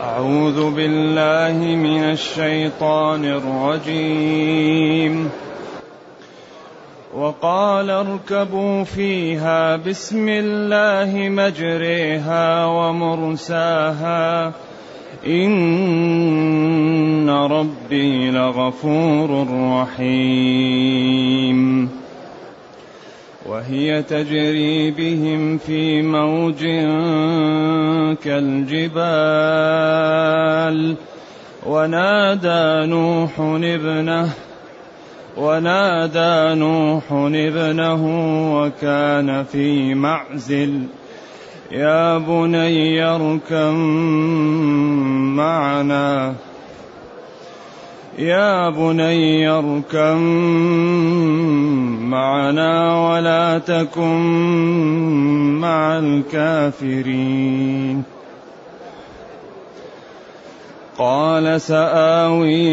أعوذ بالله من الشيطان الرجيم. وقال اركبوا فيها بسم الله مجريها ومرساها. إن ربي لغفور رحيم. وهي تجري بهم في موج كالجبال. ونادى نوح ابنه ونادى نوح ابنه وكان في معزل. يا بني اركم معنا. يا بني اركم معنا ولا تكن مع الكافرين. قال سآوي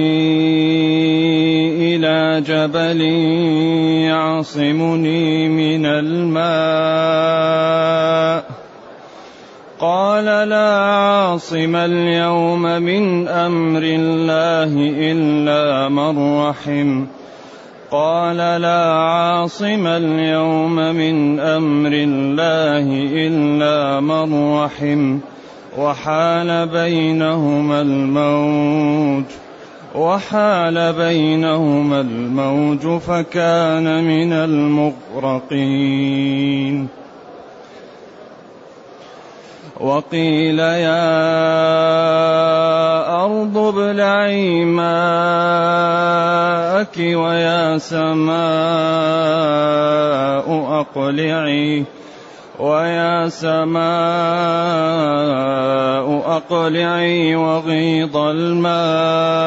إلى جبل يعصمني من الماء. قال لا عاصم اليوم من أمر الله إلا من رحم. قال لا عاصم اليوم من أمر الله إلا من رحم. وحال بينهما الموج. وحال بينهما الموج فكان من المغرقين. وقيل يا أرض ابلعي ماءك ويا سماء أقلعي ويا سماء أقلعي وغيض الماء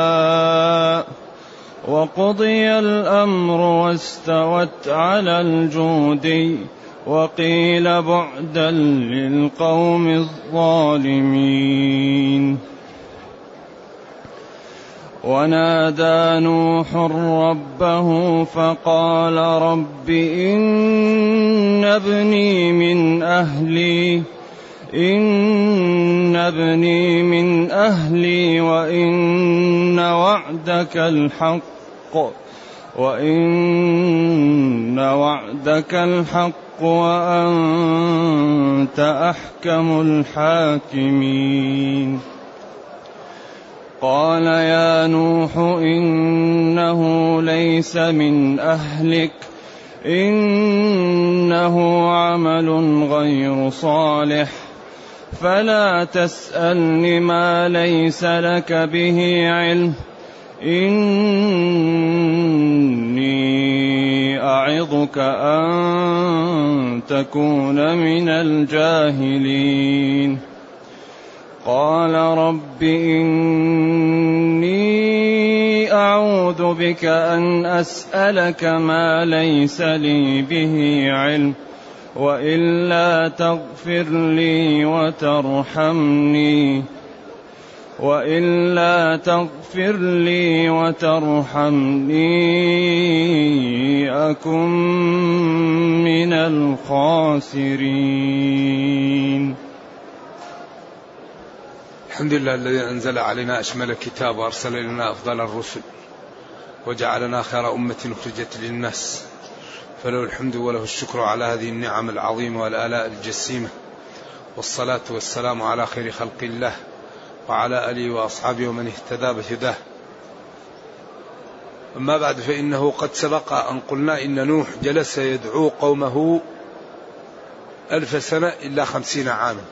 وقضي الأمر واستوت على الجودي وقيل بعدا للقوم الظالمين. ونادى نوح ربه فقال رب إن ابني من أهلي إن ابني من أهلي وإن وعدك الحق وإن وعدك الحق. الحق وأنت أحكم الحاكمين. قال يا نوح إنه ليس من أهلك إنه عمل غير صالح. فلا تسألني ما ليس لك به علم إني أعظك أن تكون من الجاهلين. قال رب إني أعوذ بك أن أسألك ما ليس لي به علم وإلا تغفر لي وترحمني. وإلا تغفر لي وترحمني أكن من الخاسرين. الحمد لله الذي أنزل علينا أشمل الكتاب وأرسل إلينا أفضل الرسل وجعلنا خير أمة أخرجت للناس. فله الحمد وله الشكر على هذه النعم العظيمة والآلاء الجسيمة والصلاة والسلام على خير خلق الله. وعلى آله وأصحابه ومن اهتدى بهداه. أما بعد فإنه قد سبق أن قلنا إن نوح جلس يدعو قومه ألف سنة إلا خمسين عاما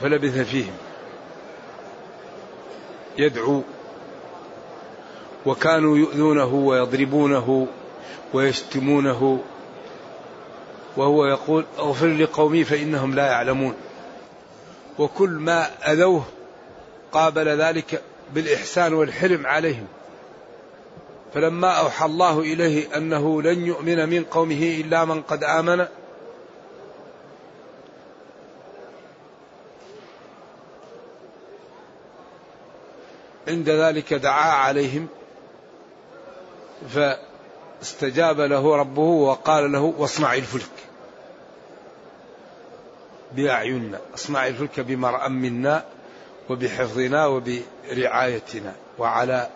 فلبث فيهم. يدعو وكانوا يؤذونه ويضربونه ويشتمونه وهو يقول اغفر لقومي فإنهم لا يعلمون. وكل ما أذوه قابل ذلك بالإحسان والحلم عليهم. فلما أوحى الله إليه أنه لن يؤمن من قومه إلا من قد آمن عند ذلك دعا عليهم فاستجاب له ربه وقال له واصنع الفلك بأعيننا اصنع الفلك بمرأ منا وبحفظنا وبرعايتنا وعلى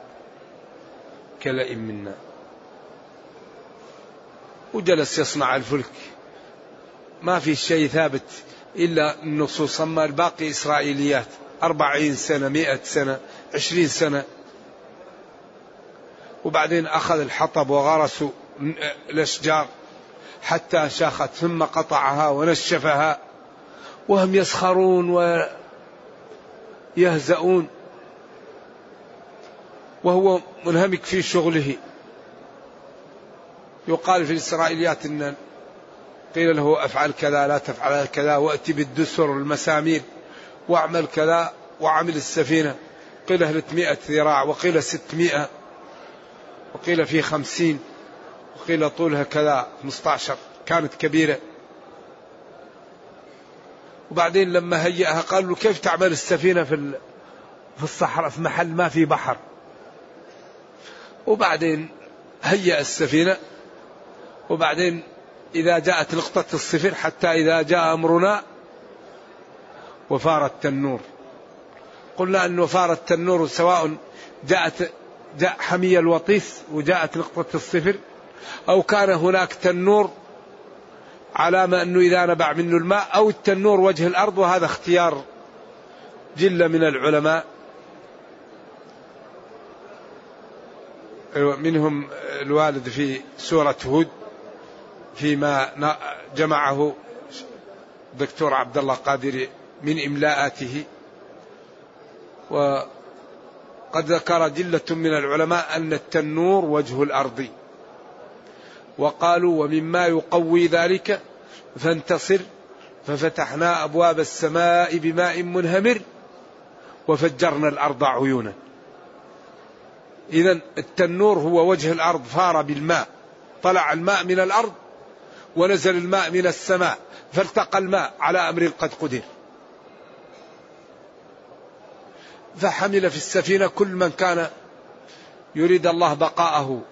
كلأ منا. وجلس يصنع الفلك. ما في شيء ثابت إلا النصوص. أما الباقي إسرائيليات. أربعين سنة مئة سنة عشرين سنة. وبعدين أخذ الحطب وغرسوا الأشجار حتى شاخت ثم قطعها ونشفها. وهم يسخرون ويهزؤون وهو منهمك في شغله. يقال في الإسرائيليات أن قيل له أفعل كذا لا تفعل كذا وأتي بالدسر المسامير واعمل كذا وعمل السفينة. قيل 300 ذراع وقيل 600 وقيل في خمسين وقيل طولها كذا 15 كانت كبيرة. وبعدين لما هيئها قالوا كيف تعمل السفينة في في الصحراء في محل ما في بحر؟ وبعدين هيأ السفينة وبعدين إذا جاءت نقطة الصفر حتى إذا جاء أمرنا وفار التنور. قلنا أن وفار التنور سواء جاءت جاء حمي الوطيس وجاءت نقطة الصفر أو كان هناك تنور علامة أنه إذا نبع منه الماء أو التنور وجه الأرض وهذا اختيار جلة من العلماء. أيوة، منهم الوالد في سورة هود فيما جمعه دكتور عبد الله قادري من إملاءاته. وقد ذكر جلة من العلماء أن التنور وجه الأرض. وقالوا ومما يقوي ذلك فانتصر ففتحنا أبواب السماء بماء منهمر وفجرنا الأرض عيونا. إذا التنور هو وجه الأرض فار بالماء طلع الماء من الأرض ونزل الماء من السماء فالتقى الماء على أمر قد قدر. فحمل في السفينة كل من كان يريد الله بقاءه.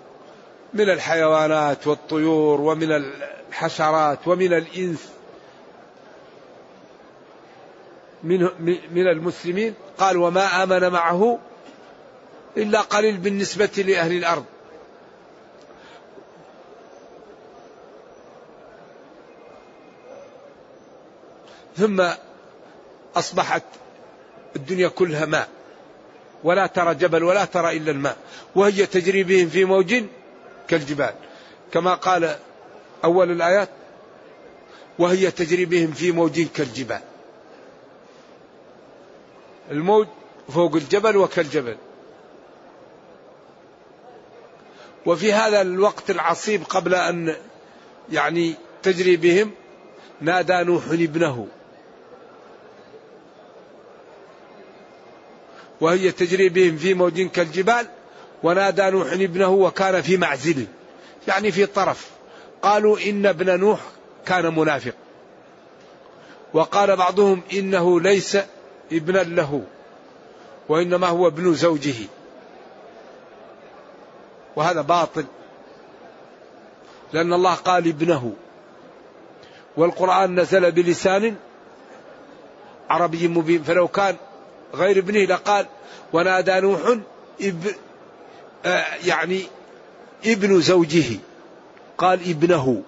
من الحيوانات والطيور ومن الحشرات ومن الإنس من من المسلمين قال وما آمن معه إلا قليل بالنسبة لأهل الأرض. ثم أصبحت الدنيا كلها ماء ولا ترى جبل ولا ترى إلا الماء وهي تجري بهم في موج كالجبال. كما قال أول الآيات وهي تجري بهم في موج كالجبال. الموج فوق الجبل وكالجبل. وفي هذا الوقت العصيب قبل أن يعني تجري بهم نادى نوح ابنه. وهي تجري بهم في موج كالجبال ونادى نوح ابنه وكان في معزل يعني في طرف. قالوا إن ابن نوح كان منافق. وقال بعضهم إنه ليس ابنا له وإنما هو ابن زوجه. وهذا باطل لأن الله قال ابنه. والقرآن نزل بلسان عربي مبين فلو كان غير ابنه لقال ونادى نوح يعني ابن زوجه قال ابنه.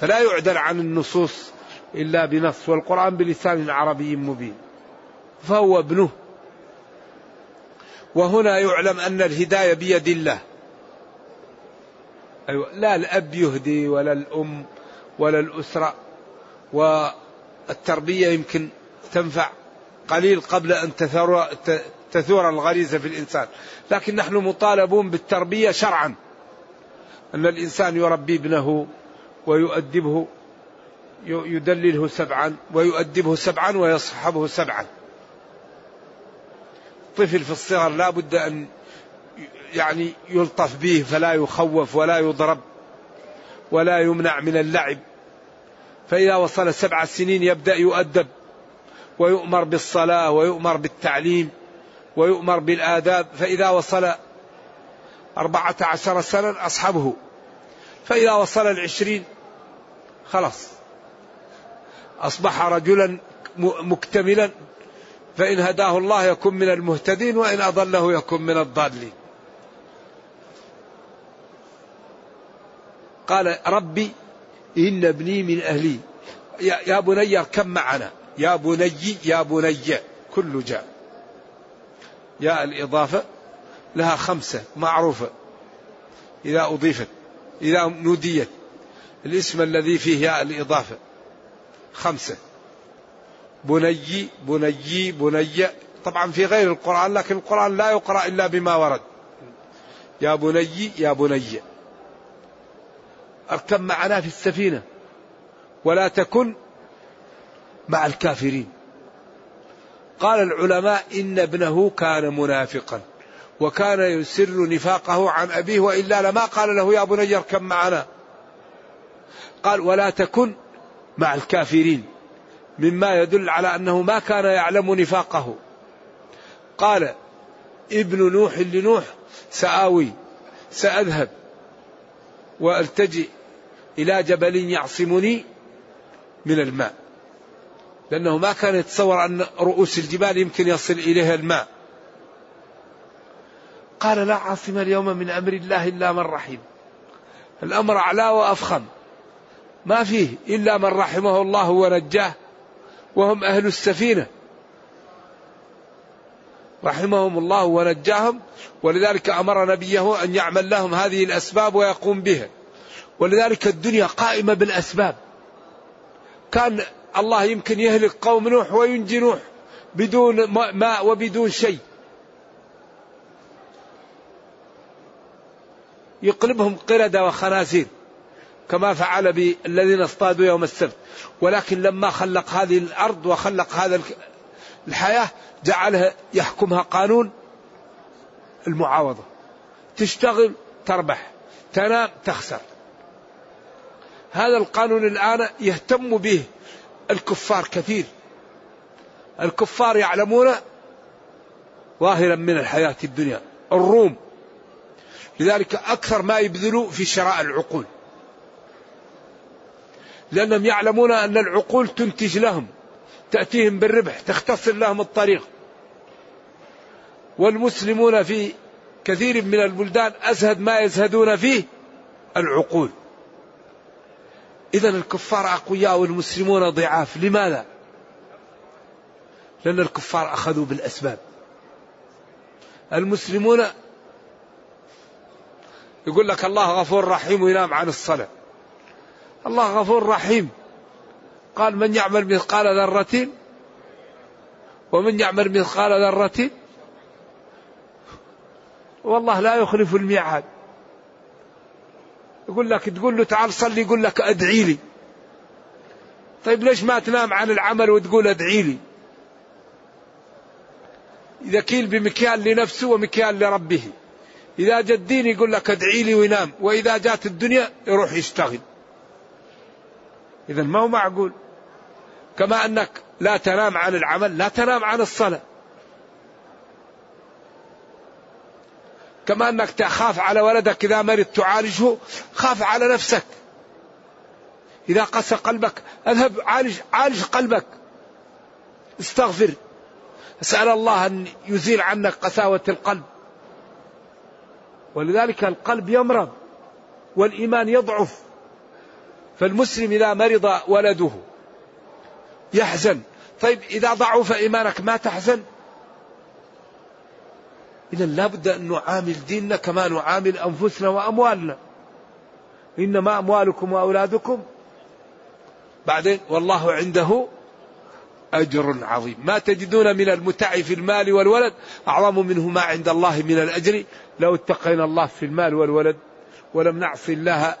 فلا يعدل عن النصوص إلا بنص والقرآن بلسان عربي مبين. فهو ابنه. وهنا يعلم أن الهداية بيد الله. أيوة لا الأب يهدي ولا الأم ولا الأسرة. والتربية يمكن تنفع قليل قبل أن تثور, الغريزة في الإنسان. لكن نحن مطالبون بالتربية شرعا. أن الإنسان يربي ابنه ويؤدبه يدلله سبعا ويؤدبه سبعا ويصحبه سبعا. طفل في الصغر لا بد أن يعني يلطف به فلا يخوف ولا يضرب ولا يمنع من اللعب. فإذا وصل سبع سنين يبدأ يؤدب ويؤمر بالصلاة ويؤمر بالتعليم. ويؤمر بالآداب فإذا وصل أربعة عشر سنة أصحبه فإذا وصل العشرين خلاص. أصبح رجلا مكتملا فإن هداه الله يكون من المهتدين وإن أضله يكون من الضالين. قال ربي إن ابني من أهلي. يا بني اركب معنا. يا بني يا بني. كل جاء. يا الإضافة لها خمسة معروفة. إذا أضيفت إذا نوديت الاسم الذي فيه ياء الإضافة خمسة. بني بني بني. طبعا في غير القرآن لكن القرآن لا يقرأ إلا بما ورد. يا بني يا بني. اركب معنا في السفينة. ولا تكن مع الكافرين. قال العلماء إن ابنه كان منافقا وكان يسر نفاقه عن أبيه وإلا لما قال له يا بني اركب معنا؟ قال ولا تكن مع الكافرين مما يدل على أنه ما كان يعلم نفاقه. قال ابن نوح لنوح سآوي سأذهب وألتجئ إلى جبل يعصمني من الماء. لأنه ما كان يتصور أن رؤوس الجبال يمكن يصل إليها الماء. قال لا عاصم اليوم من أمر الله إلا من رحم. الأمر أعلى وأفخم. ما فيه إلا من رحمه الله ونجاه وهم أهل السفينة. رحمهم الله ونجاهم ولذلك أمر نبيه أن يعمل لهم هذه الأسباب ويقوم بها. ولذلك الدنيا قائمة بالأسباب. كان الله يمكن يهلك قوم نوح وينجي نوح بدون ماء وبدون شيء. يقلبهم قردة وخنازير كما فعل بالذين اصطادوا يوم السبت. ولكن لما خلق هذه الأرض وخلق هذا الحياة جعلها يحكمها قانون المعاوضة. تشتغل تربح. تنام تخسر. هذا القانون الآن يهتم به الكفار كثير. الكفار يعلمون ظاهرا من الحياة الدنيا الروم. لذلك أكثر ما يبذلوا في شراء العقول. لأنهم يعلمون أن العقول تنتج لهم تأتيهم بالربح تختصر لهم الطريق. والمسلمون في كثير من البلدان أزهد ما يزهدون فيه العقول. إذا الكفار أقوياء والمسلمون ضعاف. لماذا؟ لأن الكفار أخذوا بالأسباب. المسلمون يقول لك الله غفور رحيم وينام عن الصلاة. الله غفور رحيم. قال من يعمل مثقال ذرة؟ ومن يعمل مثقال ذرة؟ والله لا يخلف الميعاد. يقول لك تقول له تعال صلي يقول لك أدعي لي. طيب ليش ما تنام عن العمل وتقول أدعي لي؟ إذا كيل بمكيال لنفسه ومكيال لربه. إذا جاء الدين يقول لك أدعي لي وينام. وإذا جات الدنيا يروح يشتغل. إذا ما هو معقول؟ كما أنك لا تنام عن العمل لا تنام عن الصلاة. كما أنك تخاف على ولدك إذا مرض تعالجه خاف على نفسك. إذا قسى قلبك أذهب عالج عالج قلبك. استغفر. أسأل الله أن يزيل عنك قساوة القلب. ولذلك القلب يمرض والإيمان يضعف. فالمسلم إذا مرض ولده يحزن. طيب إذا ضعف إيمانك ما تحزن؟ إذا لابد أن نعامل ديننا كما نعامل أنفسنا وأموالنا. إنما أموالكم وأولادكم. بعدين والله عنده أجر عظيم. ما تجدون من المتع في المال والولد أعظم منه ما عند الله من الأجر. لو اتقينا الله في المال والولد ولم نعص الله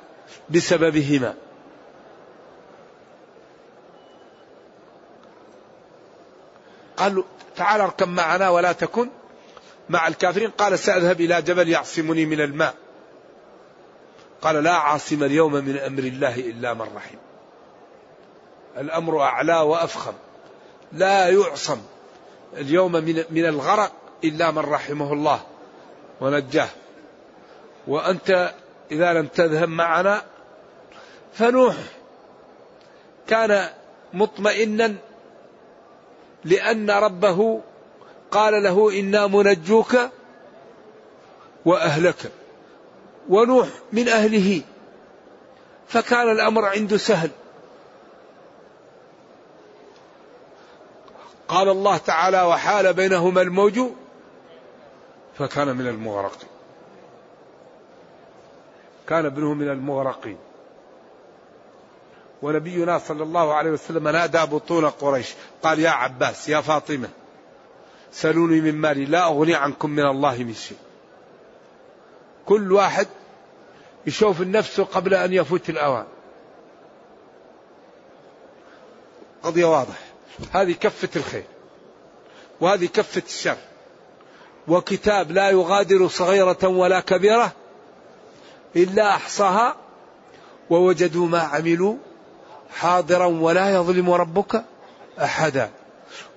بسببهما. قالوا تعال اركب معنا ولا تكن. مع الكافرين قال سأذهب إلى جبل يعصمني من الماء. قال لا عاصم اليوم من أمر الله إلا من رحم. الأمر أعلى وأفخم. لا يعصم اليوم من من الغرق إلا من رحمه الله ونجاه. وأنت إذا لم تذهب معنا فنوح كان مطمئنا لأن ربه قال له إنا منجوك وأهلك ونوح من أهله. فكان الأمر عنده سهل. قال الله تعالى وحال بينهما الموج فكان من المغرقين. كان ابنه من المغرقين. ونبينا صلى الله عليه وسلم نادى بطون قريش. قال يا عباس يا فاطمة سلوني من مالي لا أغني عنكم من الله من شيء. كل واحد يشوف النفس قبل أن يفوت الأوان. قضية واضح هذه كفة الخير وهذه كفة الشر. وكتاب لا يغادر صغيرة ولا كبيرة إلا أحصاها ووجدوا ما عملوا حاضرا ولا يظلم ربك أحدا.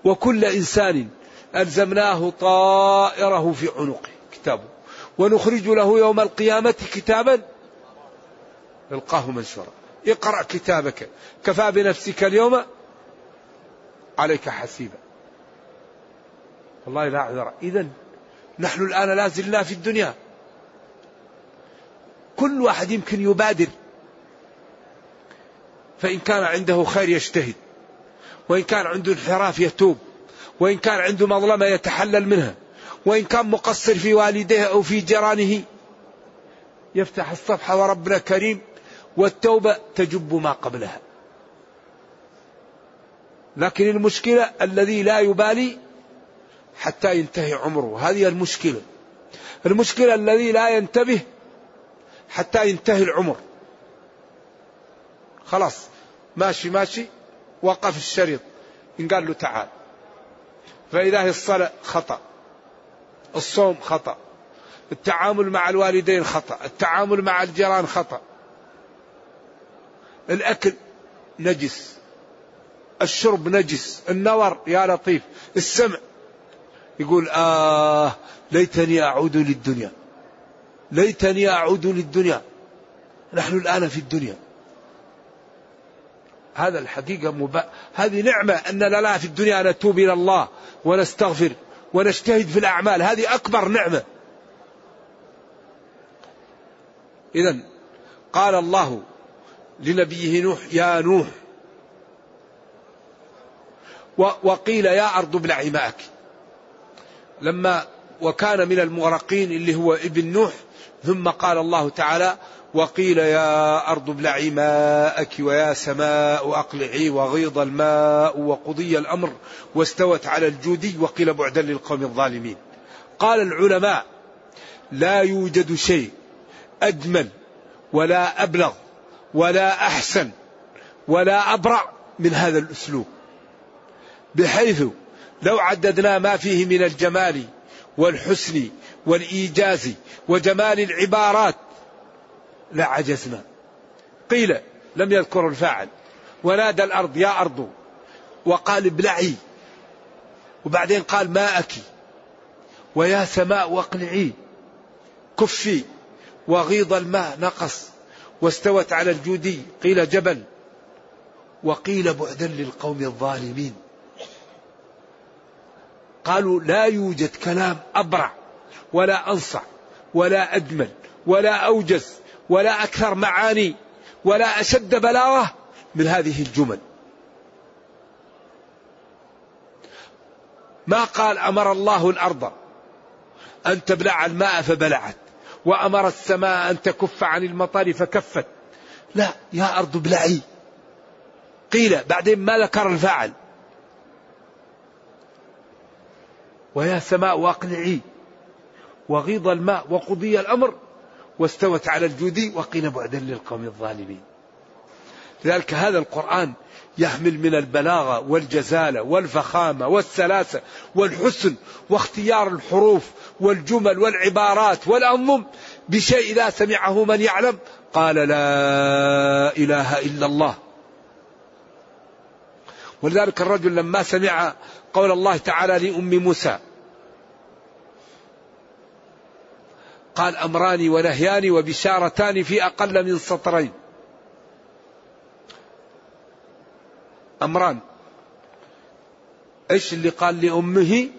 وكل إنسان ألزمناه طائره في عنقه كتابه. ونخرج له يوم القيامة كتابا يلقاه منشورا. اقرأ كتابك. كفى بنفسك اليوم عليك حسيبا. والله لا عذر. إذا نحن الآن لا زلنا في الدنيا. كل واحد يمكن يبادر. فإن كان عنده خير يجتهد. وإن كان عنده انحراف يتوب. وإن كان عنده مظلمة يتحلل منها. وإن كان مقصر في والديه أو في جيرانه يفتح الصفحة وربنا كريم والتوبة تجب ما قبلها. لكن المشكلة الذي لا يبالي حتى ينتهي عمره. هذه المشكلة. المشكلة الذي لا ينتبه حتى ينتهي العمر. خلاص ماشي ماشي وقف الشريط. إن قال له تعال. فإذا هي الصلاة خطأ. الصوم خطأ. التعامل مع الوالدين خطأ. التعامل مع الجيران خطأ. الأكل نجس. الشرب نجس. النظر يا لطيف. السمع. يقول آه ليتني أعود للدنيا. ليتني أعود للدنيا. نحن الآن في الدنيا. هذا الحقيقة مبا... هذه نعمة أننا لا في الدنيا نتوب إلى الله ونستغفر ونجتهد في الأعمال. هذه أكبر نعمة. إذا قال الله لنبيه نوح يا نوح وقيل يا أرض ابلعي ماءك لما وكان من المغرقين اللي هو ابن نوح ثم قال الله تعالى وقيل يا أرض ابلعي ماءك ويا سماء أقلعي وغيض الماء وقضي الأمر واستوت على الجودي وقيل بعدا للقوم الظالمين. قال العلماء لا يوجد شيء أجمل ولا أبلغ ولا أحسن ولا أبرع من هذا الأسلوب بحيث لو عددنا ما فيه من الجمال والحسن والإيجاز وجمال العبارات لعجزنا قيل لم يذكر الفاعل. ونادى الأرض يا أرض. وقال ابلعي. وبعدين قال ماءك. ويا سماء واقلعي. كفي. وغيض الماء نقص. واستوت على الجودي. قيل جبل. وقيل بعدا للقوم الظالمين. قالوا لا يوجد كلام أبرع ولا أنصع ولا أجمل ولا أوجز. ولا أكثر معاني ولا أشد بلاغة من هذه الجمل. ما قال أمر الله الأرض أن تبلع الماء فبلعت وأمر السماء أن تكف عن المطر فكفت. لا يا أرض ابلعي قيل بعدين ما ذكر الفاعل. ويا سماء واقلعي وغيض الماء وقضي الأمر. واستوت على الجودي وقيل بعدا للقوم الظالمين. لذلك هذا القرآن يحمل من البلاغة والجزالة والفخامة والسلاسة والحسن واختيار الحروف والجمل والعبارات والأنظم بشيء إذا سمعه من يعلم. قال لا إله إلا الله. ولذلك الرجل لما سمع قول الله تعالى لأم موسى قال أمران ونهيان وبشارتان في أقل من سطرين. أمران إيش اللي قال لأمه؟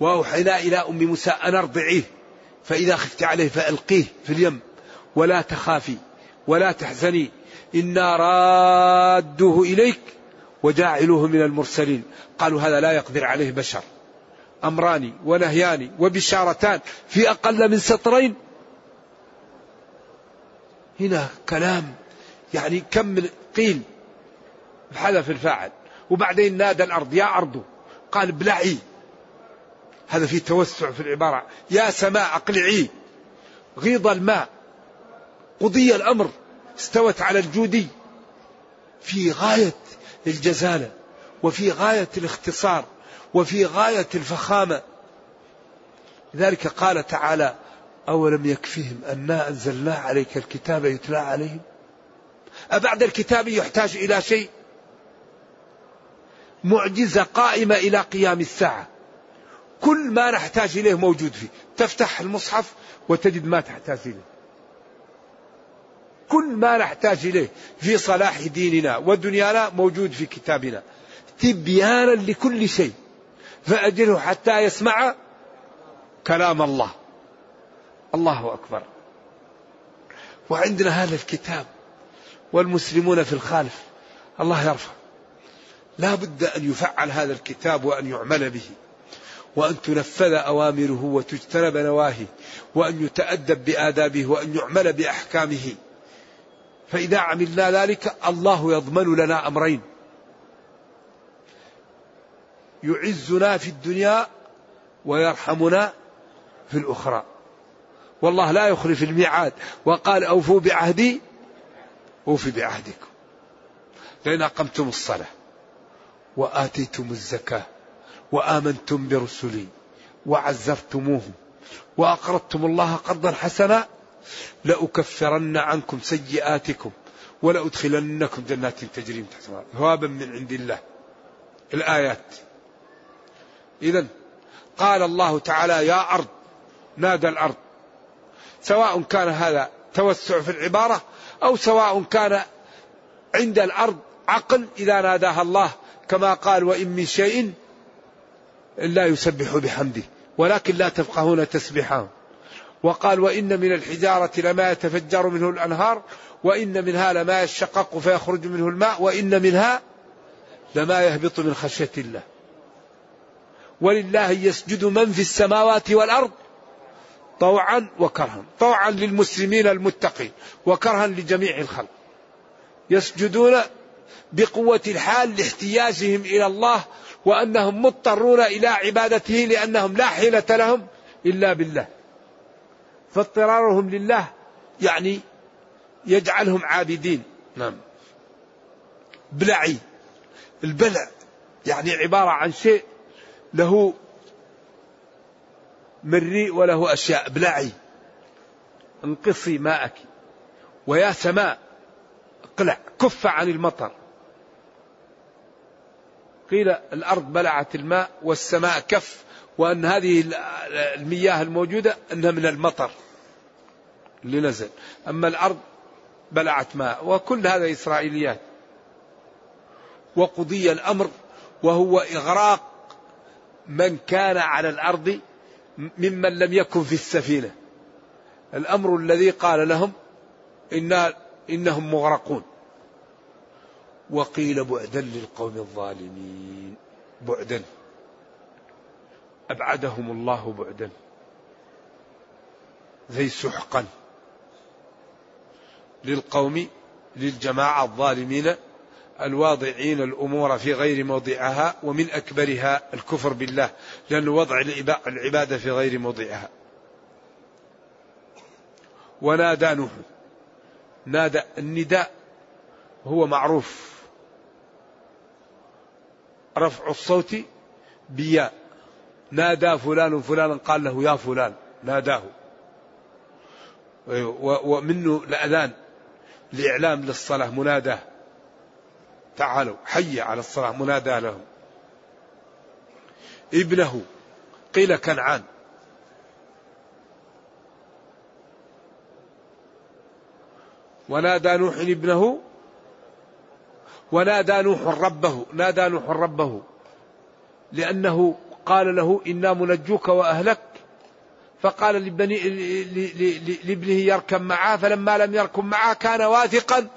وأوحينا إلى أم موسى أن ارضعيه فإذا خفت عليه فألقيه في اليم ولا تخافي ولا تحزني إنا رادوه إليك وجاعلوه من المرسلين. قالوا هذا لا يقدر عليه بشر. أمران ونهيان وبشارتان في أقل من سطرين. هنا كلام يعني كم من قيل حذف الفاعل. وبعدين نادى الأرض يا أرض. قال ابلعي هذا في توسع في العبارة. يا سماء أقلعي. غيض الماء. قضي الأمر. استوت على الجودي. في غاية الجزالة وفي غاية الاختصار. وفي غاية الفخامة. لذلك قال تعالى أولم يكفهم أنا أنزلنا عليك الكتاب يتلى عليهم؟ أبعد الكتاب يحتاج إلى شيء؟ معجزة قائمة إلى قيام الساعة. كل ما نحتاج إليه موجود فيه. تفتح المصحف وتجد ما تحتاج إليه. كل ما نحتاج إليه في صلاح ديننا ودنيانا موجود في كتابنا. تبيانا لكل شيء. فأجله حتى يسمع كلام الله. الله أكبر. وعندنا هذا الكتاب والمسلمون في الخالف الله يرفع. لا بد أن يفعل هذا الكتاب وأن يعمل به. وأن تنفذ أوامره وتجتنب نواهيه. وأن يتأدب بآدابه وأن يعمل بأحكامه. فإذا عملنا ذلك الله يضمن لنا أمرين. يعزنا في الدنيا ويرحمنا في الأخرى. والله لا يخلف الميعاد وقال أوفوا بعهدي أوفي بعهدكم. لأن أقمتم الصلاة وآتيتم الزكاة وآمنتم برسلي وعزرتموهم وأقرضتم الله قرضا حسنا لأكفرن عنكم سيئاتكم ولأدخلنكم جنات تجري من تحتها ثوابا من عند الله. الآيات. إذا قال الله تعالى يا أرض نادى الأرض. سواء كان هذا توسع في العبارة أو سواء كان عند الأرض عقل إذا ناداها الله كما قال وإن من شيء إلا يسبح بحمده ولكن لا تفقهون تسبيحهم وقال وإن من الحجارة لما يتفجر منه الأنهار وإن منها لما يشقق فيخرج منه الماء وإن منها لما يهبط من خشية الله. ولله يسجد من في السماوات والأرض طوعا وكرها طوعا للمسلمين المتقين وكرها لجميع الخلق. يسجدون بقوة الحال لاحتياجهم إلى الله وأنهم مضطرون إلى عبادته لأنهم لا حيلة لهم إلا بالله. فاضطرارهم لله يعني يجعلهم عابدين. نعم. بلعي. البلع يعني عبارة عن شيء له مريء وله أشياء. بلعي. انقصي ماءك. ويا سماء. اقلع. كف عن المطر. قيل الأرض بلعت الماء والسماء كف وأن هذه المياه الموجودة أنها من المطر. اللي نزل أما الأرض بلعت ماء. وكل هذا إسرائيليات. وقضي الأمر وهو إغراق من كان على الأرض ممن لم يكن في السفينة. الأمر الذي قال لهم إن إنهم مغرقون. وقيل بعدا للقوم الظالمين. بعدا. أبعدهم الله بعدا. زي سحقا. للقوم للجماعة الظالمين الواضعين الأمور في غير موضعها ومن أكبرها الكفر بالله لأن وضع العبادة في غير موضعها. ونادى نوح نادى النداء هو معروف. رفع الصوت بياء. نادى فلان فلانا قال له يا فلان ناداه. ومنه الأذان لإعلام للصلاة مناداه. تعالوا حي على الصلاة منادى له. ابنه قيل كنعان. ونادى نوح ابنه ونادى نوح ربه نادى نوح ربه. لأنه قال له إنا منجوك وأهلك. فقال لابنه يركب معه فلما لم يركب معه كان واثقا.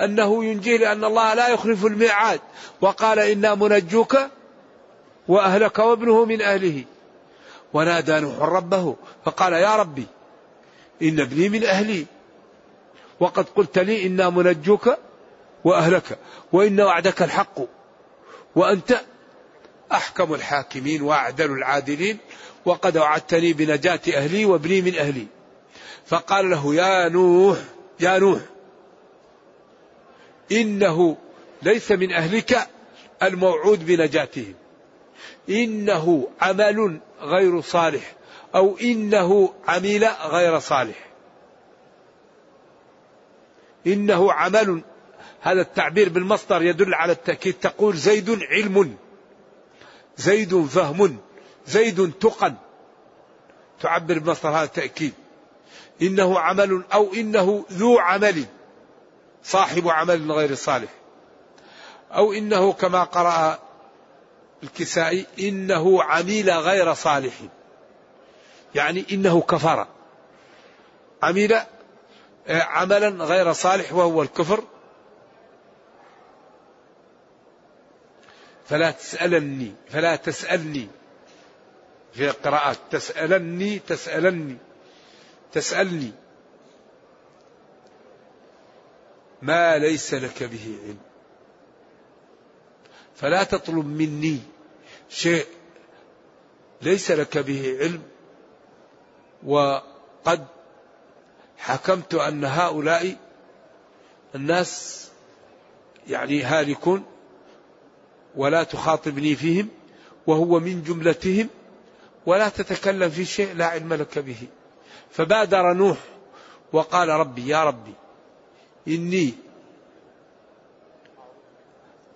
أنه ينجيه لأن الله لا يخلف الميعاد. وقال إنا منجوك وأهلك وابنه من أهله. ونادى نوح ربه فقال يا ربي إن ابني من أهلي. وقد قلت لي إنا منجوك وأهلك وإن وعدك الحق وأنت أحكم الحاكمين وأعدل العادلين وقد وعدتني بنجاة أهلي وابني من أهلي. فقال له يا نوح يا نوح إنه ليس من أهلك الموعود بنجاتهم. إنه عمل غير صالح أو إنه عمل غير صالح. إنه عمل هذا التعبير بالمصدر يدل على التأكيد تقول زيد علم زيد فهم زيد تقى تعبر بمصدر هذا التأكيد. إنه عمل أو إنه ذو عمل. صاحب عمل غير صالح. أو إنه كما قرأ الكسائي إنه عميل غير صالح. يعني إنه كفر. عمل آه، عملا غير صالح وهو الكفر. فلا تسألني فلا تسألني. في قراءات تسألني تسألني. تسألني. ما ليس لك به علم. فلا تطلب مني شيء ليس لك به علم. وقد حكمت أن هؤلاء الناس يعني هالكون ولا تخاطبني فيهم وهو من جملتهم ولا تتكلم في شيء لا علم لك به. فبادر نوح وقال ربي يا ربي إني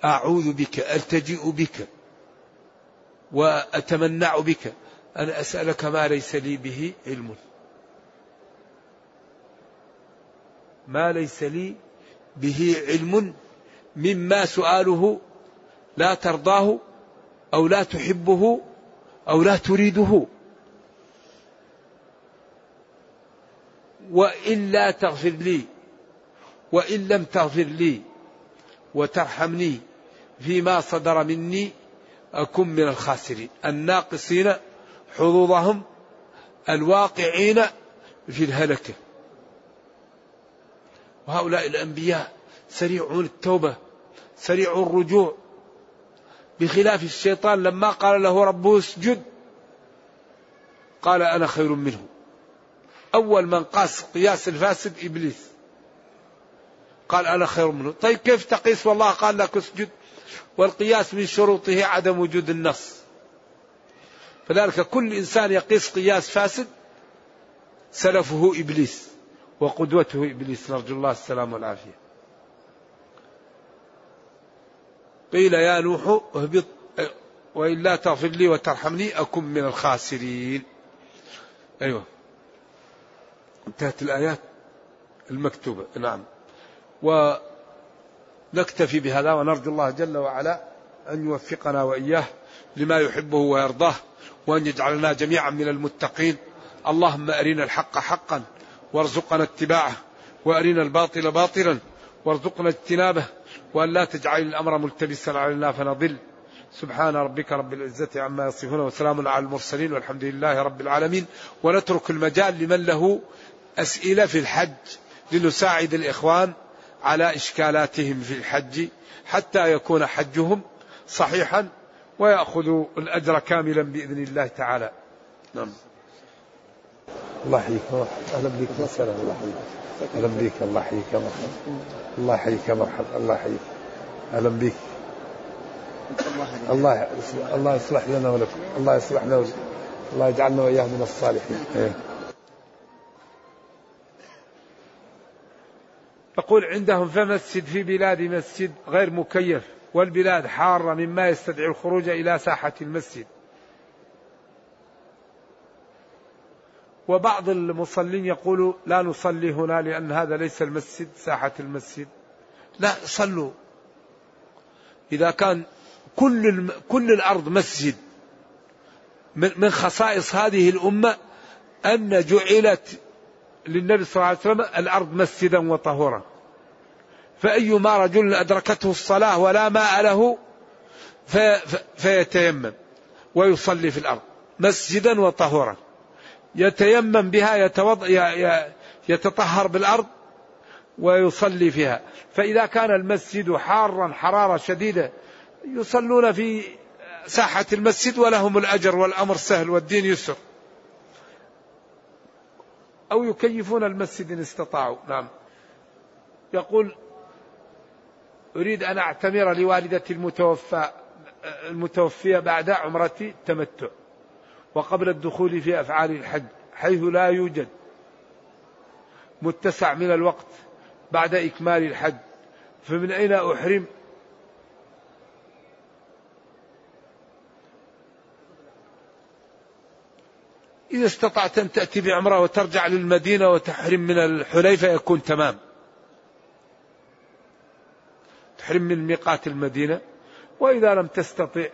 أعوذ بك ألتجئ بك وأتمنع بك أن أسألك ما ليس لي به علم. ما ليس لي به علم مما سؤاله لا ترضاه أو لا تحبه أو لا تريده. وإلا تغفر لي وإن لم تغفر لي وترحمني فيما صدر مني أكن من الخاسرين. الناقصين حظوظهم الواقعين في الهلكة. وهؤلاء الأنبياء سريعون التوبة سريع الرجوع. بخلاف الشيطان لما قال له ربه اسجد قال أنا خير منه. أول من قاس قياس الفاسد إبليس. قال أنا خير منه. طيب كيف تقيس؟ والله قال لك اسجد. والقياس من شروطه عدم وجود النص. فذلك كل إنسان يقيس قياس فاسد. سلفه إبليس وقدوته إبليس. نرجو الله السلام والعافية. قيل يا نوح اهبط. وإلا تغفر لي وترحمني أكن من الخاسرين. أيوة. انتهت الآيات المكتوبة. نعم. ونكتفي بهذا ونرجو الله جل وعلا أن يوفقنا وإياه لما يحبه ويرضاه وأن يجعلنا جميعا من المتقين. اللهم أرنا الحق حقا وارزقنا اتباعه وأرنا الباطل باطلا وارزقنا اجتنابه وأن لا تجعل الأمر ملتبسا علينا فنضل. سبحان ربك رب العزة عما يصفون وسلام على المرسلين والحمد لله رب العالمين. ونترك المجال لمن له أسئلة في الحج لنساعد الإخوان. على إشكالاتهم في الحج حتى يكون حجهم صحيحا ويأخذوا الأجر كاملا بإذن الله تعالى. نعم. الله يحييك أهلا بك. وسهلا الله يحييك. أهلا بك. الله يحييك مرحبا. الله يحييك مرحبا. الله يحييك. أهلا بك. الله الله يصلح لنا ولكم. الله يصلح لنا ولكم. الله يجعلنا واياه من الصالحين. يقول عندهم فمسجد في بلاد مسجد غير مكيف والبلاد حارة مما يستدعي الخروج إلى ساحة المسجد. وبعض المصلين يقول لا نصلي هنا لأن هذا ليس المسجد ساحة المسجد. لا صلوا. إذا كان كل كل الأرض مسجد من خصائص هذه الأمة أن جعلت للنبي صلى الله عليه وسلم الأرض مسجدا وطهورا. فأيما رجل أدركته الصلاة ولا ماء له في فيتيمم ويصلي في الأرض مسجدا وطهورا. يتيمم بها يتوض... يتطهر بالأرض ويصلي فيها. فإذا كان المسجد حارا حرارة شديدة يصلون في ساحة المسجد ولهم الأجر والأمر سهل والدين يسر. أو يكيفون المسجد إن استطاعوا. نعم. يقول أريد أن أعتمر لوالدتي المتوفى المتوفية بعد عمرتي التمتع وقبل الدخول في أفعال الحج حيث لا يوجد متسع من الوقت بعد إكمال الحج. فمن أين أحرم إذا استطعت أن تأتي بعمرة وترجع للمدينة وتحرم من الحليفة يكون تمام. تحرم من ميقات المدينة. وإذا لم تستطع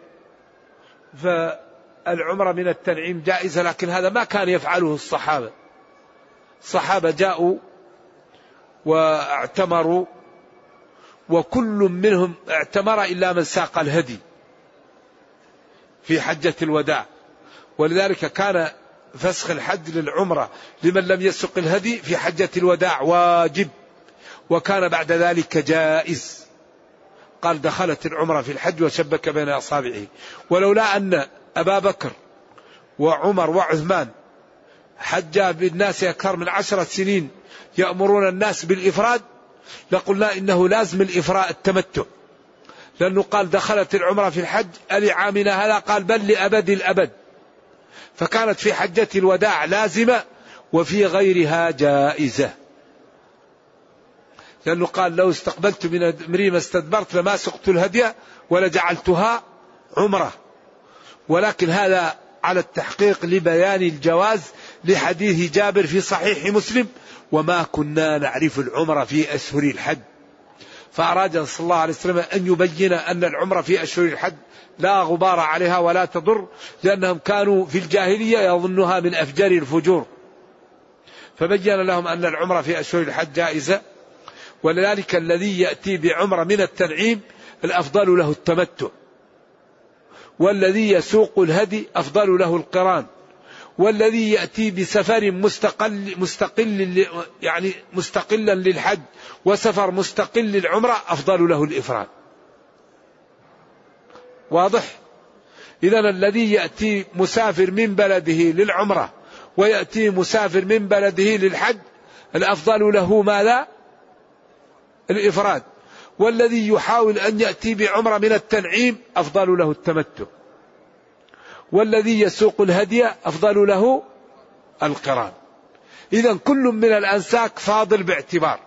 فالعمرة من التنعيم جائزة لكن هذا ما كان يفعله الصحابة. الصحابة جاءوا واعتمروا وكل منهم اعتمر إلا من ساق الهدي في حجة الوداع. ولذلك كان فسخ الحج للعمرة لمن لم يسق الهدي في حجة الوداع واجب. وكان بعد ذلك جائز. قال دخلت العمرة في الحج وشبك بين أصابعه. ولولا أن أبا بكر وعمر وعثمان حجا بالناس أكثر من عشرة سنين يأمرون الناس بالإفراد لقلنا إنه لازم الإفراء التمتع. لأنه قال دخلت العمرة في الحج ألعامنا هذا؟ قال بل لأبد الأبد. فكانت في حجة الوداع لازمة وفي غيرها جائزة. لأنه قال لو استقبلت من أمري ما استدبرت لما سقت الهدي ولجعلتها عمرة. ولكن هذا على التحقيق لبيان الجواز لحديث جابر في صحيح مسلم وما كنا نعرف العمرة في أشهر الحج. فأراد صلى الله عليه وسلم أن يبين أن العمرة في أشهر الحج لا غبار عليها ولا تضر لأنهم كانوا في الجاهلية يظنها من أفجر الفجور. فبين لهم أن العمرة في أشهر الحج جائزة ولذلك الذي يأتي بعمرة من التنعيم الأفضل له التمتع والذي يسوق الهدي أفضل له القران. والذي يأتي بسفر مستقل مستقل يعني مستقلا للحج وسفر مستقل للعمرة أفضل له الإفراد. واضح؟ إذا الذي يأتي مسافر من بلده للعمرة ويأتي مسافر من بلده للحج الأفضل له ماذا؟ الإفراد. والذي يحاول أن يأتي بعمرة من التنعيم أفضل له التمتع. والذي يسوق الهدي أفضل له القران. إذا كل من الأنساك فاضل باعتبار.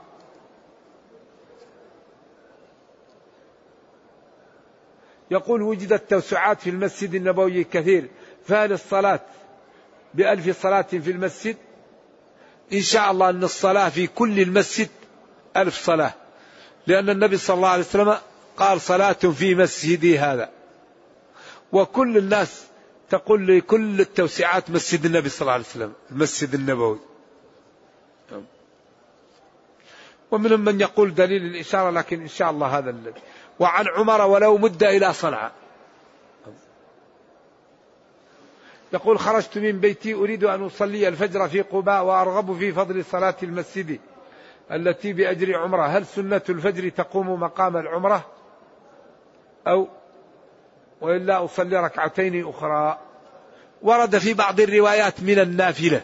يقول وجدت توسعات في المسجد النبوي كثير. فهل الصلاة بألف صلاة في المسجد؟ إن شاء الله أن الصلاة في كل المسجد ألف صلاة. لأن النبي صلى الله عليه وسلم قال صلاة في مسجدي هذا. وكل الناس تقول لكل التوسعات مسجد النبي صلى الله عليه وسلم المسجد النبوي. ومنهم من يقول دليل الإشارة لكن إن شاء الله هذا الذي. وعن عمر ولو مد إلى صنعاء يقول خرجت من بيتي أريد أن أصلي الفجر في قباء وأرغب في فضل صلاة المسجد التي بأجر عمرة. هل سنة الفجر تقوم مقام العمرة؟ أو وإلا أصلي ركعتين أخرى؟ ورد في بعض الروايات من النافلة.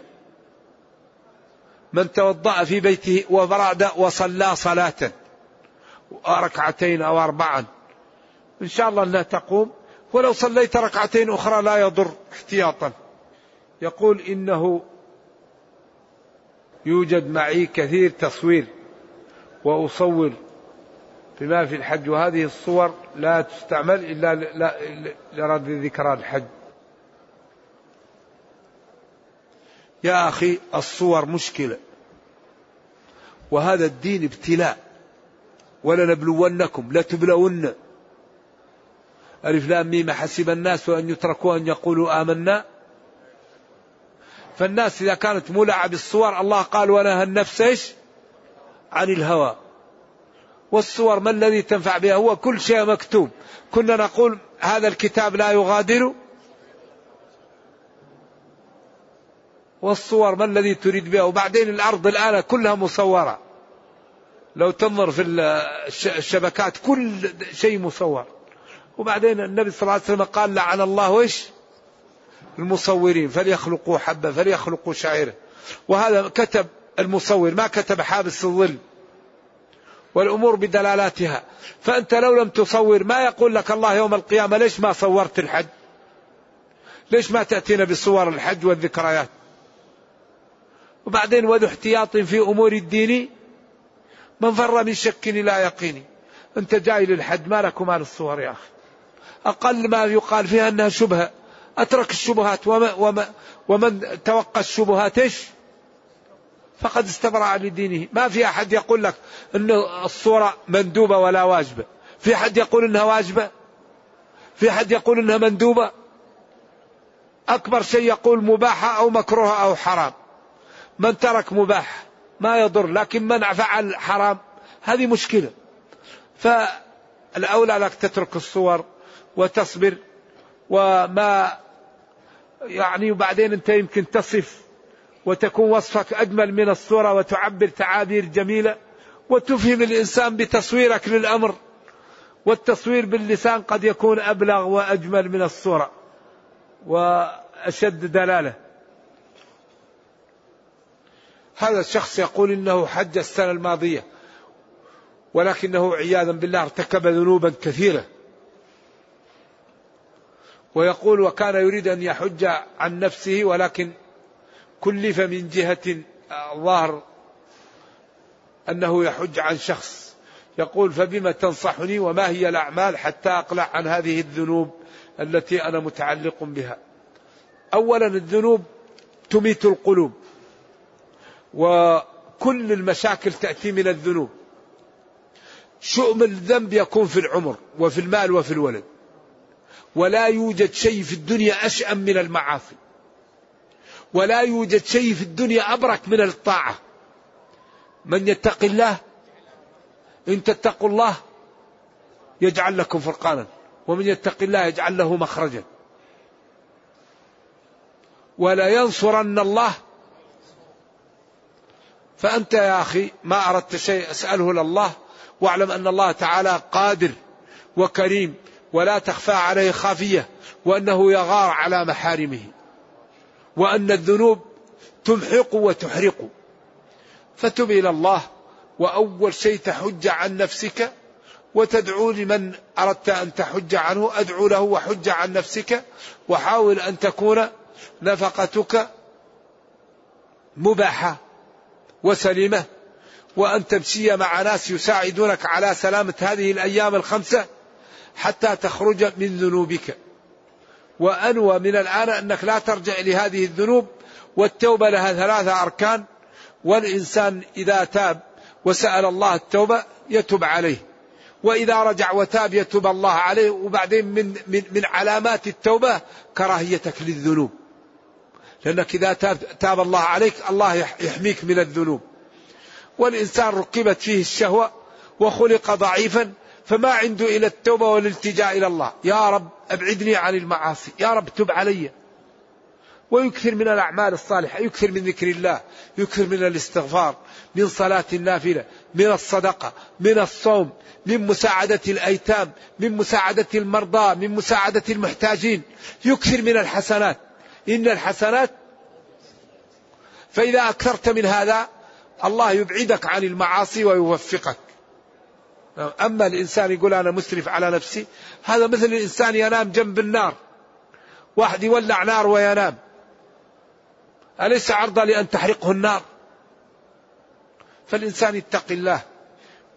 من توضأ في بيته وبرد وصلى صلاة ركعتين أو أربعا. إن شاء الله أنها تقوم. ولو صليت ركعتين أخرى لا يضر احتياطا. يقول إنه يوجد معي كثير تصوير وأصور بما في الحج. وهذه الصور لا تستعمل إلا لرد ذكرى الحج. يا أخي الصور مشكلة. وهذا الدين ابتلاء. ولنبلونكم لتبلون. ألف لام ميم حسب الناس أن يتركوا أن يقولوا آمنا. فالناس إذا كانت مولعة بالصور الله قال ونهى النفس إيش؟ عن الهوى. والصور ما الذي تنفع بها؟ هو كل شيء مكتوب. كنا نقول هذا الكتاب لا يغادر والصور ما الذي تريد بها. وبعدين الأرض الآن كلها مصورة. لو تنظر في الشبكات كل شيء مصور. وبعدين النبي صلى الله عليه وسلم قال لعن الله إيش؟ المصورين. فليخلقوا حبة فليخلقوا شعيرة وهذا كتب المصور ما كتب حابس الظل. والأمور بدلالاتها. فأنت لو لم تصور ما يقول لك الله يوم القيامة ليش ما صورت الحج؟ ليش ما تأتينا بصور الحج والذكريات؟ وبعدين وذو احتياط في أمور الدين من فر من شك إلى يقين. أنت جاي للحج ما لك مال الصور يا أخي. أقل ما يقال فيها أنها شبهة. أترك الشبهات وما وما ومن توقى الشبهات إيش؟ فقد استبرأ لدينه. ما في أحد يقول لك أن الصورة مندوبة ولا واجبة. في أحد يقول أنها واجبة؟ في أحد يقول أنها مندوبة؟ أكبر شيء يقول مباحة أو مكروهة أو حرام. من ترك مباح ما يضر لكن من فعل حرام هذه مشكلة. فالأولى لك تترك الصور وتصبر وما يعني وبعدين أنت يمكن تصف وتكون وصفك أجمل من الصورة وتعبر تعابير جميلة وتفهم الإنسان بتصويرك للأمر والتصوير باللسان قد يكون أبلغ وأجمل من الصورة وأشد دلالة. هذا الشخص يقول إنه حج السنة الماضية ولكنه عياذا بالله ارتكب ذنوبا كثيرة. ويقول وكان يريد أن يحج عن نفسه ولكن كلف من جهة الظاهر أنه يحج عن شخص. يقول فبما تنصحني وما هي الأعمال حتى أقلع عن هذه الذنوب التي أنا متعلق بها. أولا الذنوب تميت القلوب. وكل المشاكل تأتي من الذنوب. شؤم الذنب يكون في العمر وفي المال وفي الولد. ولا يوجد شيء في الدنيا أشأم من المعاصي. ولا يوجد شيء في الدنيا أبرك من الطاعة. من يتق الله إن تتقوا الله يجعل لكم فرقانا. ومن يتق الله يجعل له مخرجا. ولا ينصرن الله فأنت يا أخي ما أردت شيء أسأله لله واعلم أن الله تعالى قادر وكريم ولا تخفى عليه خافية وأنه يغار على محارمه وأن الذنوب تمحق وتحرق. فتب إلى الله وأول شيء تحج عن نفسك وتدعو لمن أردت أن تحج عنه أدعو له وحج عن نفسك وحاول أن تكون نفقتك مباحة. وسليمة وأن تمشي مع ناس يساعدونك على سلامة هذه الأيام الخمسة حتى تخرج من ذنوبك. وأنوى من الآن أنك لا ترجع لهذه الذنوب والتوبة لها ثلاثة أركان. والإنسان إذا تاب وسأل الله التوبة يتوب عليه. وإذا رجع وتاب يتوب الله عليه. وبعدين من, من, من علامات التوبة كراهيتك للذنوب. لأنك إذا تاب, الله عليك الله يحميك من الذنوب. والإنسان ركبت فيه الشهوة وخلق ضعيفا فما عنده إلى التوبة والالتجاء إلى الله. يا رب أبعدني عن المعاصي. يا رب تب علي. ويكثر من الأعمال الصالحة يكثر من ذكر الله يكثر من الاستغفار من صلاة النافلة من الصدقة من الصوم من مساعدة الأيتام من مساعدة المرضى من مساعدة المحتاجين. يكثر من الحسنات. إن الحسنات فإذا أكثرت من هذا الله يبعدك عن المعاصي ويوفقك. أما الإنسان يقول أنا مسرف على نفسي هذا مثل الإنسان ينام جنب النار. واحد يولع نار وينام. أليس عرضة لأن تحرقه النار؟ فالإنسان يتقي الله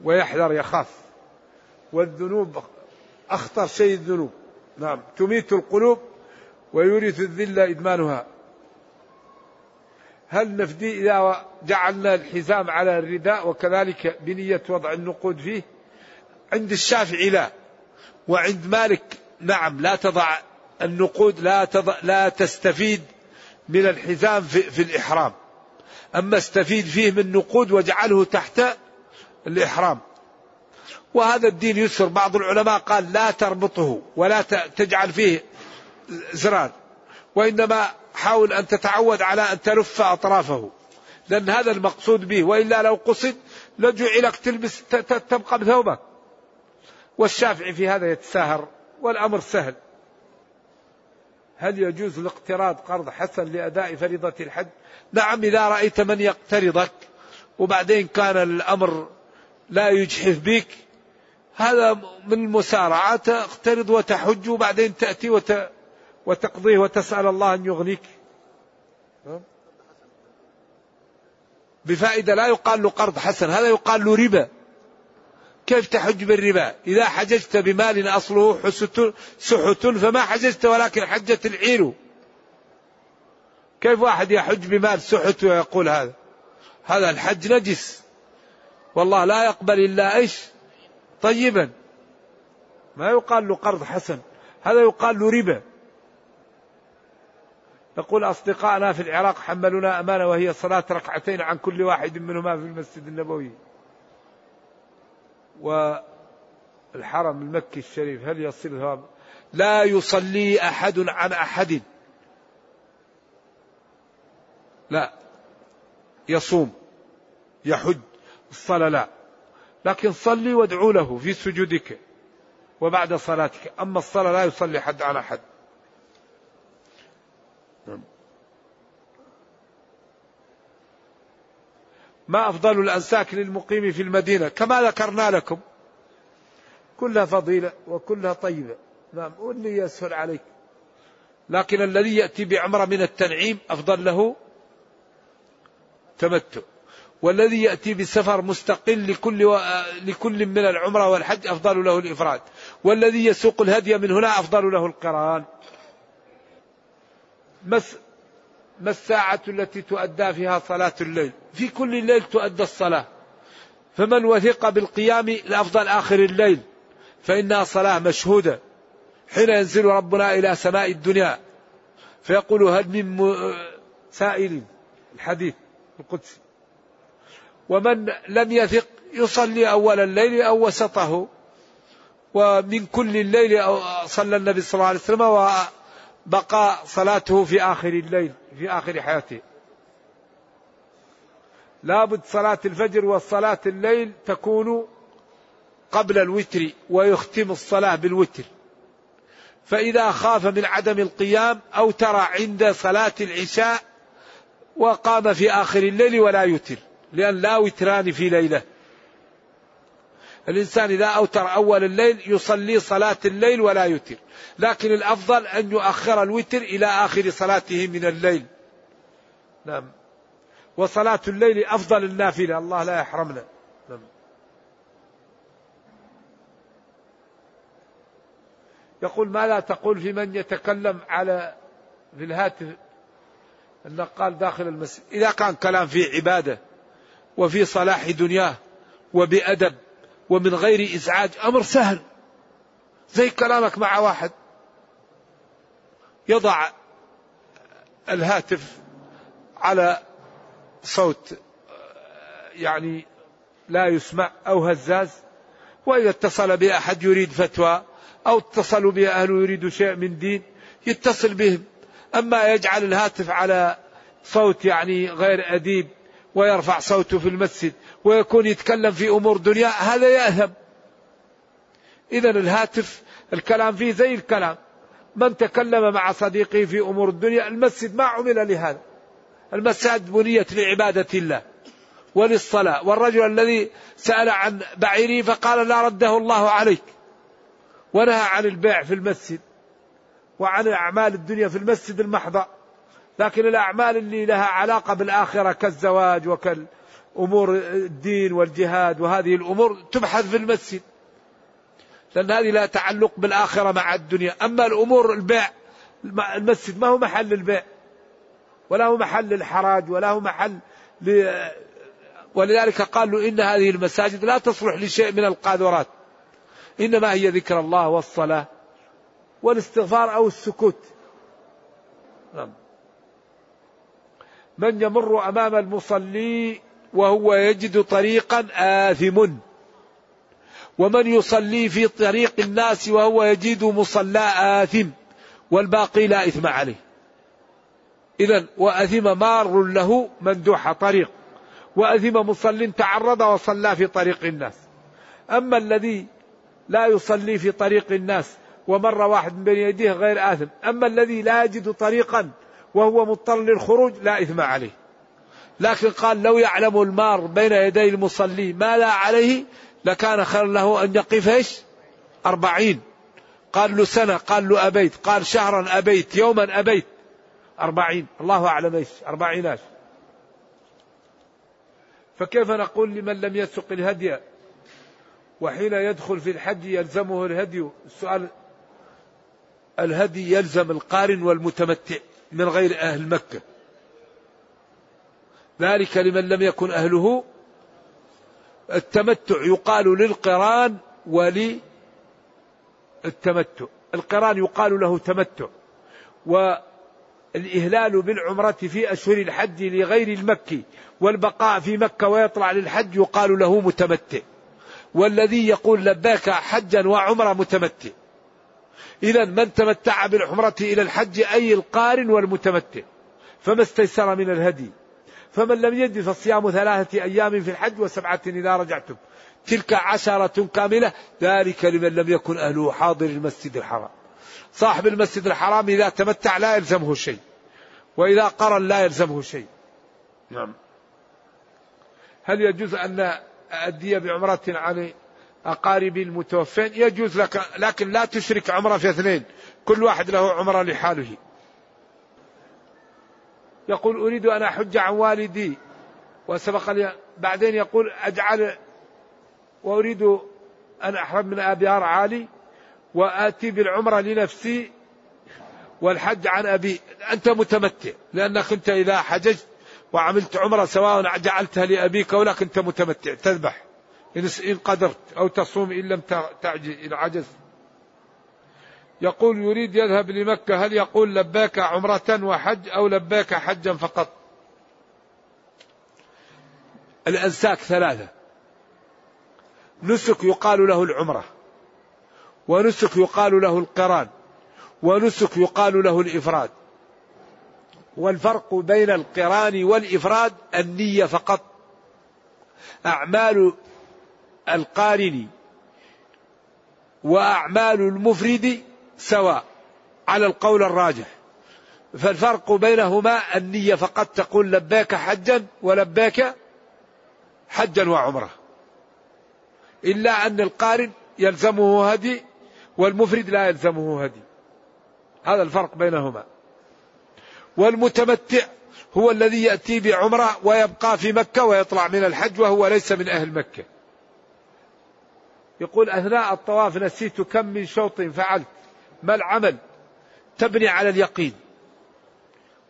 ويحذر يخاف. والذنوب أخطر شيء الذنوب. نعم. تميت القلوب ويورث الذل إدمانها. هل نفدي إذا جعلنا الحزام على الرداء وكذلك بنية وضع النقود فيه؟ عند الشافعي لا. وعند مالك نعم لا تضع النقود لا تضع لا تستفيد من الحزام في, في الإحرام. أما استفيد فيه من نقود واجعله تحت الإحرام. وهذا الدين يسر. بعض العلماء قال لا تربطه ولا تجعل فيه زرار وإنما حاول أن تتعود على أن تلف أطرافه لأن هذا المقصود به وإلا لو قصد لجعلك تلبس تبقى بثوبك والشافعي في هذا يتساهر والأمر سهل. هل يجوز الاقتراض قرض حسن لأداء فريضة الحج؟ نعم إذا رأيت من يقترضك وبعدين كان الأمر لا يجحف بك هذا من المسارعة تقترض وتحج وبعدين تأتي وت... وتقضيه وتسأل الله أن يغنيك. بفائدة لا يقال له قرض حسن هذا يقال له ربا. كيف تحج بالربا؟ إذا حججت بمال أصله سحت فما حججت ولكن حجت العير. كيف واحد يحج بمال سحت ويقول هذا؟ هذا الحج نجس. والله لا يقبل إلا إيش؟ طيبا. ما يقال له قرض حسن هذا يقال له ربا. يقول أصدقائنا في العراق حملونا أمانة وهي صلاة ركعتين عن كل واحد منهما في المسجد النبوي. والحرم المكي الشريف هل يصل لا يصلي أحد عن أحد. لا. يصوم يحج الصلاة لا. لكن صلي وادعو له في سجودك وبعد صلاتك. أما الصلاة لا يصلي حد على حد نعم. ما أفضل الأنساك للمقيم في المدينة؟ كما ذكرنا لكم. كلها فضيلة وكلها طيبة. نعم واللي يسهل عليك. لكن الذي يأتي بعمرة من التنعيم أفضل له تمتع. والذي يأتي بسفر مستقل لكل و... لكل من العمرة والحج أفضل له الإفراد. والذي يسوق الهدي من هنا أفضل له القران. ما الساعة التي تؤدى فيها صلاة الليل. في كل الليل تؤدى الصلاة. فمن وثق بالقيام الأفضل آخر الليل فإنها صلاة مشهودة. حين ينزل ربنا إلى سماء الدنيا فيقول هل من سائل. الحديث القدسي. ومن لم يثق يصلي أول الليل أو وسطه. ومن كل الليل صلى النبي صلى الله عليه وسلم وبقى صلاته في آخر الليل في آخر حياته. لابد صلاة الفجر والصلاة الليل تكون قبل الوتر ويختم الصلاة بالوتر. فإذا خاف من عدم القيام أو ترى عند صلاة العشاء وقام في آخر الليل ولا يتر لأن لا وتران في ليلة. الإنسان إذا أوتر أول الليل يصلي صلاة الليل ولا يتر لكن الأفضل أن يؤخر الوتر إلى آخر صلاته من الليل. نعم. وصلاة الليل أفضل النافلة. الله لا يحرمنا. نعم. يقول ماذا تقول في من يتكلم على في الهاتف النقال داخل المسجد. إذا كان كلام في عبادة وفي صلاح دنياه وبأدب ومن غير إزعاج أمر سهل. زي كلامك مع واحد يضع الهاتف على صوت يعني لا يسمع أو هزاز وإذا اتصل بأحد يريد فتوى أو اتصلوا بأهل يريد شيء من دين يتصل بهم. أما يجعل الهاتف على صوت يعني غير أديب ويرفع صوته في المسجد ويكون يتكلم في أمور دنيا هذا يأثم إذا الهاتف الكلام فيه زي الكلام. من تكلم مع صديقه في أمور الدنيا المسجد ما عمل لهذا. المساجد بنيت لعبادة الله وللصلاة. والرجل الذي سأل عن بعيره فقال لا رده الله عليك. ونهى عن البيع في المسجد وعن أعمال الدنيا في المسجد المحضة لكن الأعمال اللي لها علاقة بالآخرة كالزواج وكالأمور الدين والجهاد وهذه الأمور تبحث في المسجد. لأن هذه لا تعلق بالآخرة مع الدنيا. أما الأمور البيع المسجد ما هو محل البيع. ولا هو محل الحراج ولا هو محل ل... ولذلك قالوا إن هذه المساجد لا تصلح لشيء من القاذورات. إنما هي ذكر الله والصلاة والاستغفار أو السكوت. نعم. من يمر أمام المصلي وهو يجد طريقا آثم. ومن يصلي في طريق الناس وهو يجد مصلى آثم والباقي لا إثم عليه. إذا وأثم مار له مندوح طريق. وأثم مصل تعرض وصلى في طريق الناس. أما الذي لا يصلي في طريق الناس ومر واحد من بين يديه غير آثم. أما الذي لا يجد طريقا وهو مضطر للخروج لا إثم عليه. لكن قال لو يعلم المار بين يدي المصلي ما لا عليه لكان خير له أن يقف إيش؟ أربعين. قال له سنة قال له أبيت قال شهرا أبيت يوما أبيت. أربعين. الله أعلم إيش؟ أربعين إيش فكيف نقول لمن لم يسق الهدي؟ وحين يدخل في الحج يلزمه الهدي؟ السؤال الهدي يلزم القارن والمتمتع من غير أهل مكة. ذلك لمن لم يكن أهله. التمتع يقال للقران وللتمتع. القران يقال له تمتع. والإهلال بالعمرة في أشهر الحج لغير المكي والبقاء في مكة ويطلع للحج يقال له متمتع. والذي يقول لباك حجا وعمرة متمتع. إذا من تمتع بالعمرة إلى الحج أي القارن والمتمتع. فما استيسر من الهدي؟ فمن لم يجد فصيام ثلاثة أيام في الحج وسبعة إذا رجعتم. تلك عشرة كاملة ذلك لمن لم يكن أهله حاضر المسجد الحرام. صاحب المسجد الحرام إذا تمتع لا يلزمه شيء وإذا قرن لا يلزمه شيء. نعم. هل يجوز أن أدي بعمرة عن أقارب المتوفين؟ يجوز لك لكن لا تشرك عمرة في اثنين. كل واحد له عمرة لحاله. يقول أريد أن أحج عن والدي وسبق لي بعدين يقول أجعل وأريد أن أحرم من أبيار عالي وآتي بالعمرة لنفسي والحج عن أبي. أنت متمتع لأنك أنت إذا حججت وعملت عمرة سواء جعلتها لأبيك أو لك أنت متمتع. تذبح إن قدرت أو تصوم إن لم تعجز إن عجزت. يقول يريد يذهب لمكة هل يقول لباك عمرة وحج أو لباك حجا فقط؟ الأنساك ثلاثة. نسك يقال له العمرة ونسك يقال له القران ونسك يقال له الإفراد. والفرق بين القران والإفراد النية فقط. أعمال القارن وأعمال المفرد سواء على القول الراجح. فالفرق بينهما النية فقط تقول لبيك حجا ولبيك حجا وعمرة. إلا أن القارن يلزمه هدي والمفرد لا يلزمه هدي. هذا الفرق بينهما. والمتمتع هو الذي يأتي بعمرة ويبقى في مكة ويطلع من الحج وهو ليس من أهل مكة. يقول أثناء الطواف نسيت كم من شوط فعلت. ما العمل تبني على اليقين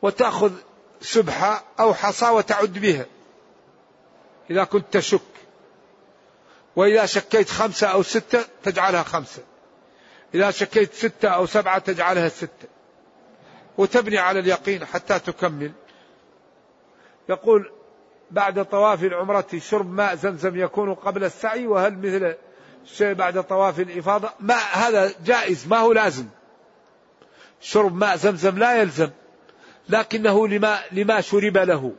وتأخذ سبحة أو حصى وتعد بها. إذا كنت تشك وإذا شكيت خمسة أو ستة تجعلها خمسة. إذا شكيت ستة أو سبعة تجعلها ستة. وتبني على اليقين حتى تكمل. يقول بعد طواف العمرة شرب ماء زمزم يكون قبل السعي وهل مثل الشيء بعد طواف الإفاضة ما هذا جائز ما هو لازم. شرب ماء زمزم لا يلزم لكنه لما, لما شرب له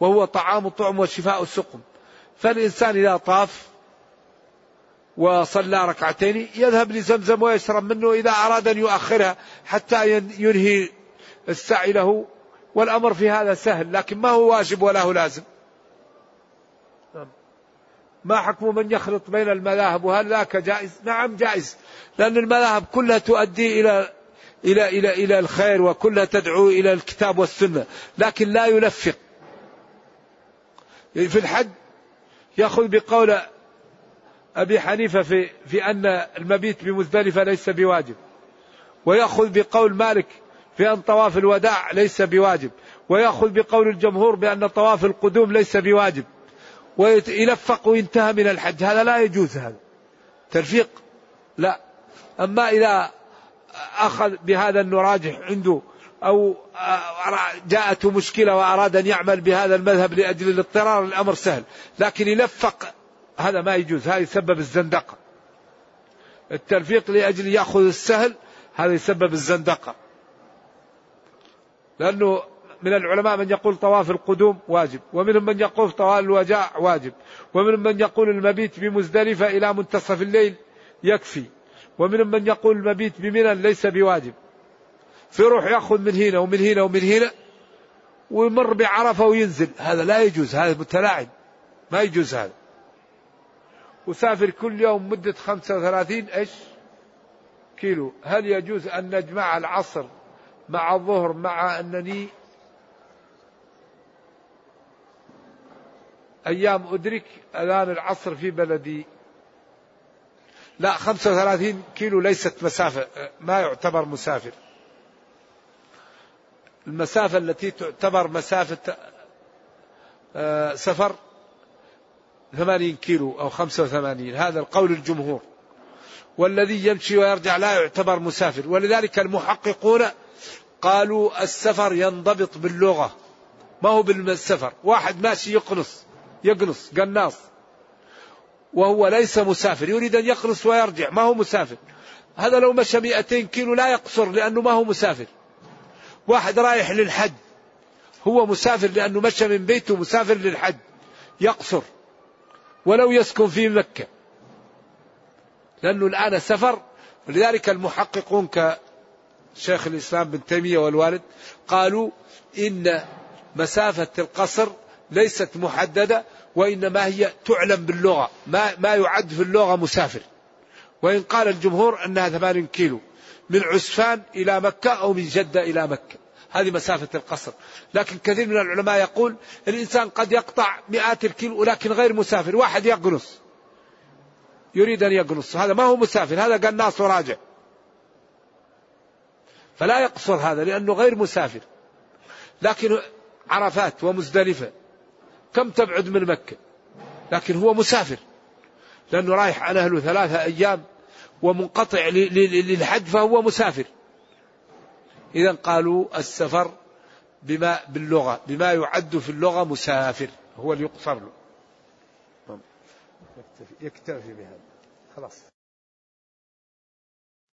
وهو طعام الطعم وشفاء السقم فالإنسان إذا طاف وصلى ركعتين يذهب لزمزم ويشرب منه إذا أراد أن يؤخرها حتى ينهي السعي له. والأمر في هذا سهل لكن ما هو واجب ولا هو لازم. ما حكم من يخلط بين المذاهب وهل ذاك جائز؟ نعم جائز. لأن المذاهب كلها تؤدي إلى إلى إلى إلى الخير وكلها تدعو إلى الكتاب والسنة لكن لا يلفق في الحج يأخذ بقول أبي حنيفة في في أن المبيت بمزدلفة ليس بواجب ويأخذ بقول مالك في أن طواف الوداع ليس بواجب ويأخذ بقول الجمهور بأن طواف القدوم ليس بواجب. ويلفق وينتهى من الحج. هذا لا يجوز هذا. تلفيق لا. أما إذا أخذ بهذا أنه راجح عنده أو جاءته مشكلة وأراد أن يعمل بهذا المذهب لأجل الاضطرار الأمر سهل. لكن يلفق هذا ما يجوز. هذا يسبب الزندقة. التلفيق لأجل يأخذ السهل هذا يسبب الزندقة. لأنه من العلماء من يقول طواف القدوم واجب ومنهم من يقول طواف الوداع واجب ومنهم من يقول المبيت بمزدلفة إلى منتصف الليل يكفي ومنهم من يقول المبيت بمنى ليس بواجب. فيروح يأخذ من هنا ومن هنا ومن هنا ويمر بعرفة وينزل. هذا لا يجوز هذا متلاعب. ما يجوز هذا. وسافر كل يوم مدة 35 إيش؟ كيلو. هل يجوز أن نجمع العصر مع الظهر مع أنني أيام أدرك أذان العصر في بلدي. لا 35 كيلو ليست مسافة ما يعتبر مسافر. المسافة التي تعتبر مسافة آه، سفر 80 كيلو أو 85 هذا القول الجمهور. والذي يمشي ويرجع لا يعتبر مسافر. ولذلك المحققون قالوا السفر ينضبط باللغة. ما هو بالسفر؟ واحد ماشي يقنص. يقنص قناص. وهو ليس مسافر يريد أن يقنص ويرجع ما هو مسافر. هذا لو مشى 200 كيلو لا يقصر لأنه ما هو مسافر. واحد رايح للحج هو مسافر لأنه مشى من بيته مسافر للحج يقصر. ولو يسكن في مكة. لأنه الآن سفر ولذلك المحققون كشيخ الإسلام بن تيمية والوالد قالوا إن مسافة القصر ليست محددة وإنما هي تعلم باللغة. ما, ما يعد في اللغة مسافر. وإن قال الجمهور أنها ثمان كيلو. من عسفان إلى مكة أو من جدة إلى مكة. هذه مسافة القصر. لكن كثير من العلماء يقول الإنسان قد يقطع مئات الكيلو ولكن غير مسافر. واحد يقنص. يريد أن يقنص. هذا ما هو مسافر. هذا قناص وراجع. فلا يقصر هذا لأنه غير مسافر. لكن عرفات ومزدلفة. كم تبعد من مكة؟ لكن هو مسافر. لأنه رايح عن أهله ثلاثة أيام ومنقطع للحج فهو مسافر. إذا قالوا السفر بما باللغة بما يعد في اللغة مسافر. هو اللي يقصر له. يكتفي بهذا. خلاص.